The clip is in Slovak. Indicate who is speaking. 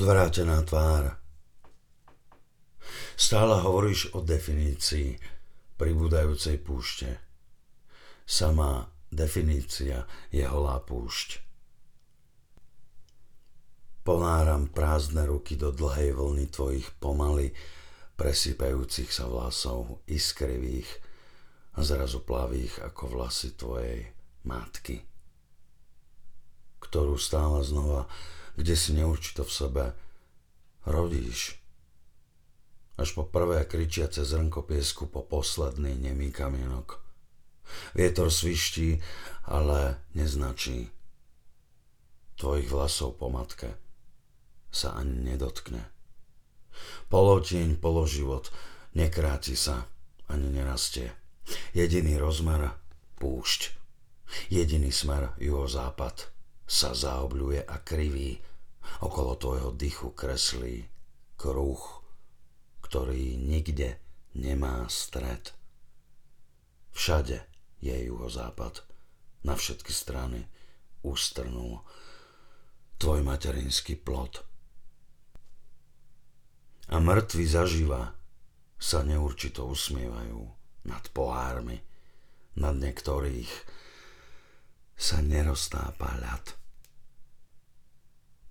Speaker 1: Odvrátená tvár. Stále hovoríš o definícii pribúdajúcej púšte. Samá definícia je holá púšť. Ponáram prázdne ruky do dlhej vlny tvojich pomaly presypajúcich sa vlasov, iskrivých zrazu plavých ako vlasy tvojej matky, ktorú stále znova kde si neurčito v sebe rodíš. Až po prvé kričiace zrnko piesku, po posledný nemý kamienok. Vietor sviští, ale neznačí. Tvojich vlasov po matke sa ani nedotkne. Polotieň, položivot, nekráti sa, ani nerastie. Jediný rozmer, púšť. Jediný smer, juhozápad, sa zaobľuje a kriví Okolo tvojho dychu kreslí kruh, ktorý nikde nemá stred. Všade je juhozápad, na všetky strany ústrnul tvoj materinský plod. A mŕtvi zaživa sa neurčito usmievajú nad pohármi, nad niektorých sa neroztápa ľad.